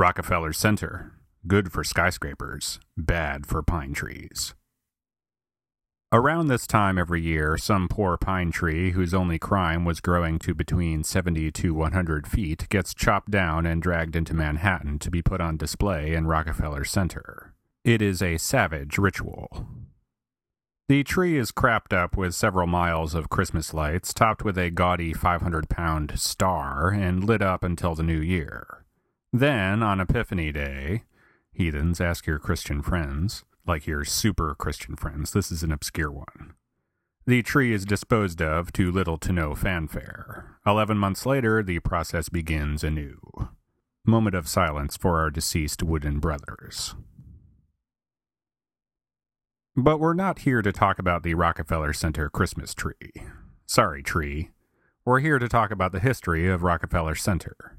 Rockefeller Center. Good for skyscrapers, bad for pine trees. Around this time every year, some poor pine tree whose only crime was growing to between 70 to 100 feet gets chopped down and dragged into Manhattan to be put on display in Rockefeller Center. It is a savage ritual. The tree is crapped up with several miles of Christmas lights, topped with a gaudy 500 pound star, and lit up until the new year. Then, on Epiphany Day, heathens, ask your Christian friends, like your super Christian friends, this is an obscure one. The tree is disposed of to little to no fanfare. Eleven months later, the process begins anew. Moment of silence for our deceased wooden brothers. But we're not here to talk about the Rockefeller Center Christmas tree. Sorry, tree. We're here to talk about the history of Rockefeller Center.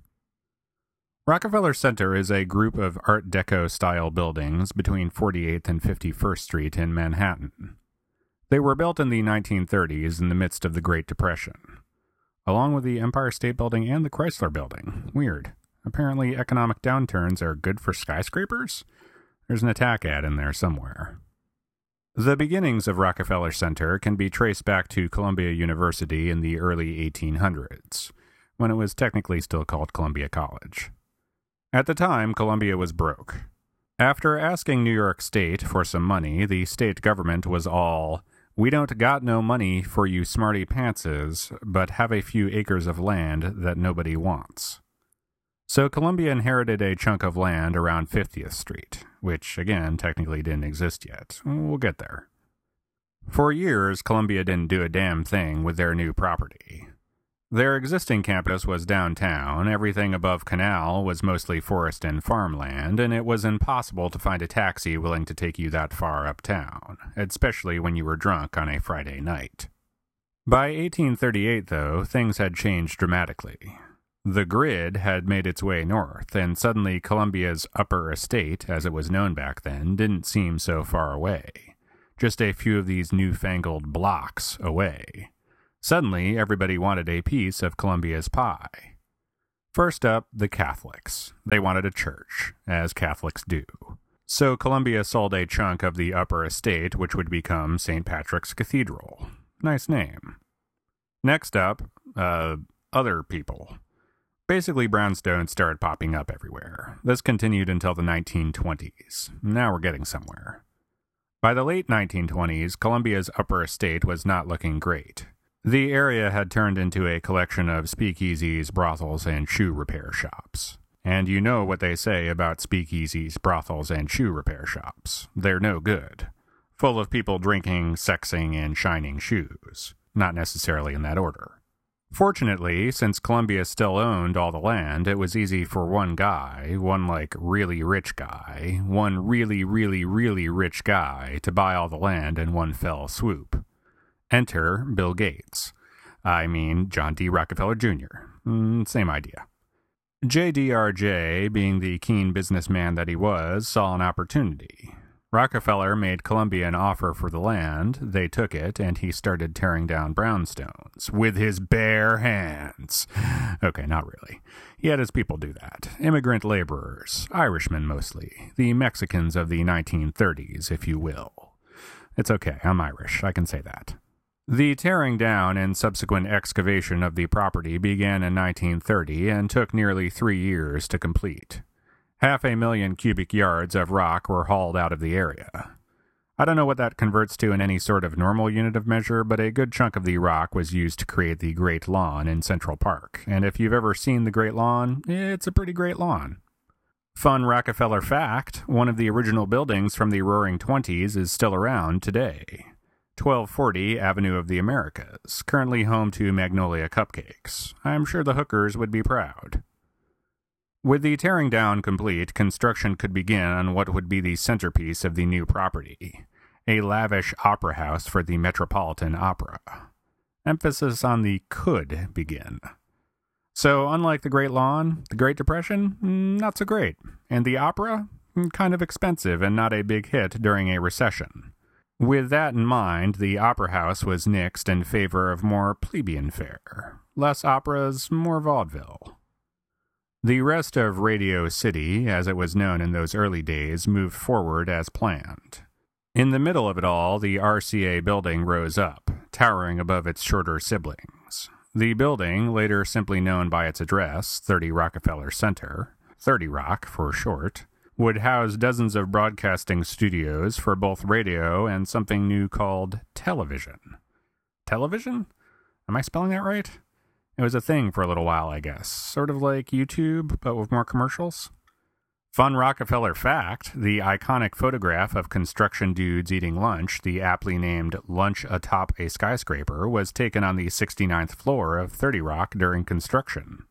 Rockefeller Center is a group of Art Deco style buildings between 48th and 51st Street in Manhattan. They were built in the 1930s in the midst of the Great Depression, along with the Empire State Building and the Chrysler Building. Weird. Apparently, economic downturns are good for skyscrapers? There's an attack ad in there somewhere. The beginnings of Rockefeller Center can be traced back to Columbia University in the early 1800s, when it was technically still called Columbia College. At the time, Columbia was broke. After asking New York State for some money, the state government was all, We don't got no money for you smarty pantses, but have a few acres of land that nobody wants. So Columbia inherited a chunk of land around 50th Street, which again technically didn't exist yet. We'll get there. For years, Columbia didn't do a damn thing with their new property. Their existing campus was downtown, everything above Canal was mostly forest and farmland, and it was impossible to find a taxi willing to take you that far uptown, especially when you were drunk on a Friday night. By 1838, though, things had changed dramatically. The grid had made its way north, and suddenly Columbia's upper estate, as it was known back then, didn't seem so far away. Just a few of these newfangled blocks away. Suddenly, everybody wanted a piece of Columbia's pie. First up, the Catholics. They wanted a church, as Catholics do. So Columbia sold a chunk of the upper estate, which would become St. Patrick's Cathedral. Nice name. Next up, uh, other people. Basically, brownstones started popping up everywhere. This continued until the 1920s. Now we're getting somewhere. By the late 1920s, Columbia's upper estate was not looking great. The area had turned into a collection of speakeasies, brothels, and shoe repair shops. And you know what they say about speakeasies, brothels, and shoe repair shops. They're no good. Full of people drinking, sexing, and shining shoes. Not necessarily in that order. Fortunately, since Columbia still owned all the land, it was easy for one guy, one like really rich guy, one really, really, really rich guy to buy all the land in one fell swoop. Enter Bill Gates. I mean, John D. Rockefeller Jr. Mm, same idea. JDRJ, being the keen businessman that he was, saw an opportunity. Rockefeller made Columbia an offer for the land, they took it, and he started tearing down brownstones with his bare hands. Okay, not really. He had his people do that. Immigrant laborers, Irishmen mostly, the Mexicans of the 1930s, if you will. It's okay, I'm Irish, I can say that. The tearing down and subsequent excavation of the property began in 1930 and took nearly three years to complete. Half a million cubic yards of rock were hauled out of the area. I don't know what that converts to in any sort of normal unit of measure, but a good chunk of the rock was used to create the Great Lawn in Central Park. And if you've ever seen the Great Lawn, it's a pretty great lawn. Fun Rockefeller fact one of the original buildings from the Roaring Twenties is still around today. 1240 Avenue of the Americas, currently home to Magnolia Cupcakes. I'm sure the hookers would be proud. With the tearing down complete, construction could begin on what would be the centerpiece of the new property a lavish opera house for the Metropolitan Opera. Emphasis on the could begin. So, unlike the Great Lawn, the Great Depression, mm, not so great. And the opera, mm, kind of expensive and not a big hit during a recession. With that in mind, the opera house was nixed in favor of more plebeian fare. Less operas, more vaudeville. The rest of Radio City, as it was known in those early days, moved forward as planned. In the middle of it all, the RCA building rose up, towering above its shorter siblings. The building, later simply known by its address, 30 Rockefeller Center, 30 Rock for short, would house dozens of broadcasting studios for both radio and something new called television. Television? Am I spelling that right? It was a thing for a little while, I guess. Sort of like YouTube, but with more commercials. Fun Rockefeller fact the iconic photograph of construction dudes eating lunch, the aptly named Lunch Atop a Skyscraper, was taken on the 69th floor of 30 Rock during construction.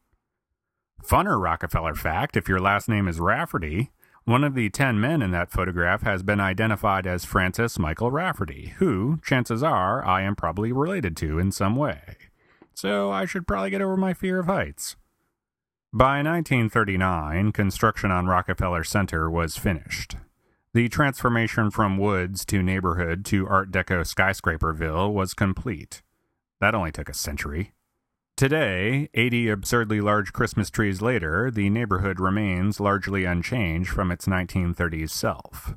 Funner Rockefeller fact if your last name is Rafferty, one of the 10 men in that photograph has been identified as Francis Michael Rafferty, who, chances are, I am probably related to in some way so I should probably get over my fear of heights. By 1939, construction on Rockefeller Center was finished. The transformation from woods to neighborhood to Art Deco skyscraperville was complete. That only took a century. Today, 80 absurdly large Christmas trees later, the neighborhood remains largely unchanged from its 1930s self.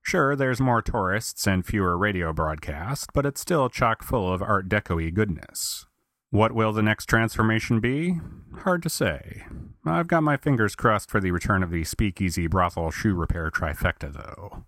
Sure, there's more tourists and fewer radio broadcasts, but it's still chock full of Art Deco goodness. What will the next transformation be? Hard to say. I've got my fingers crossed for the return of the speakeasy brothel shoe repair trifecta, though.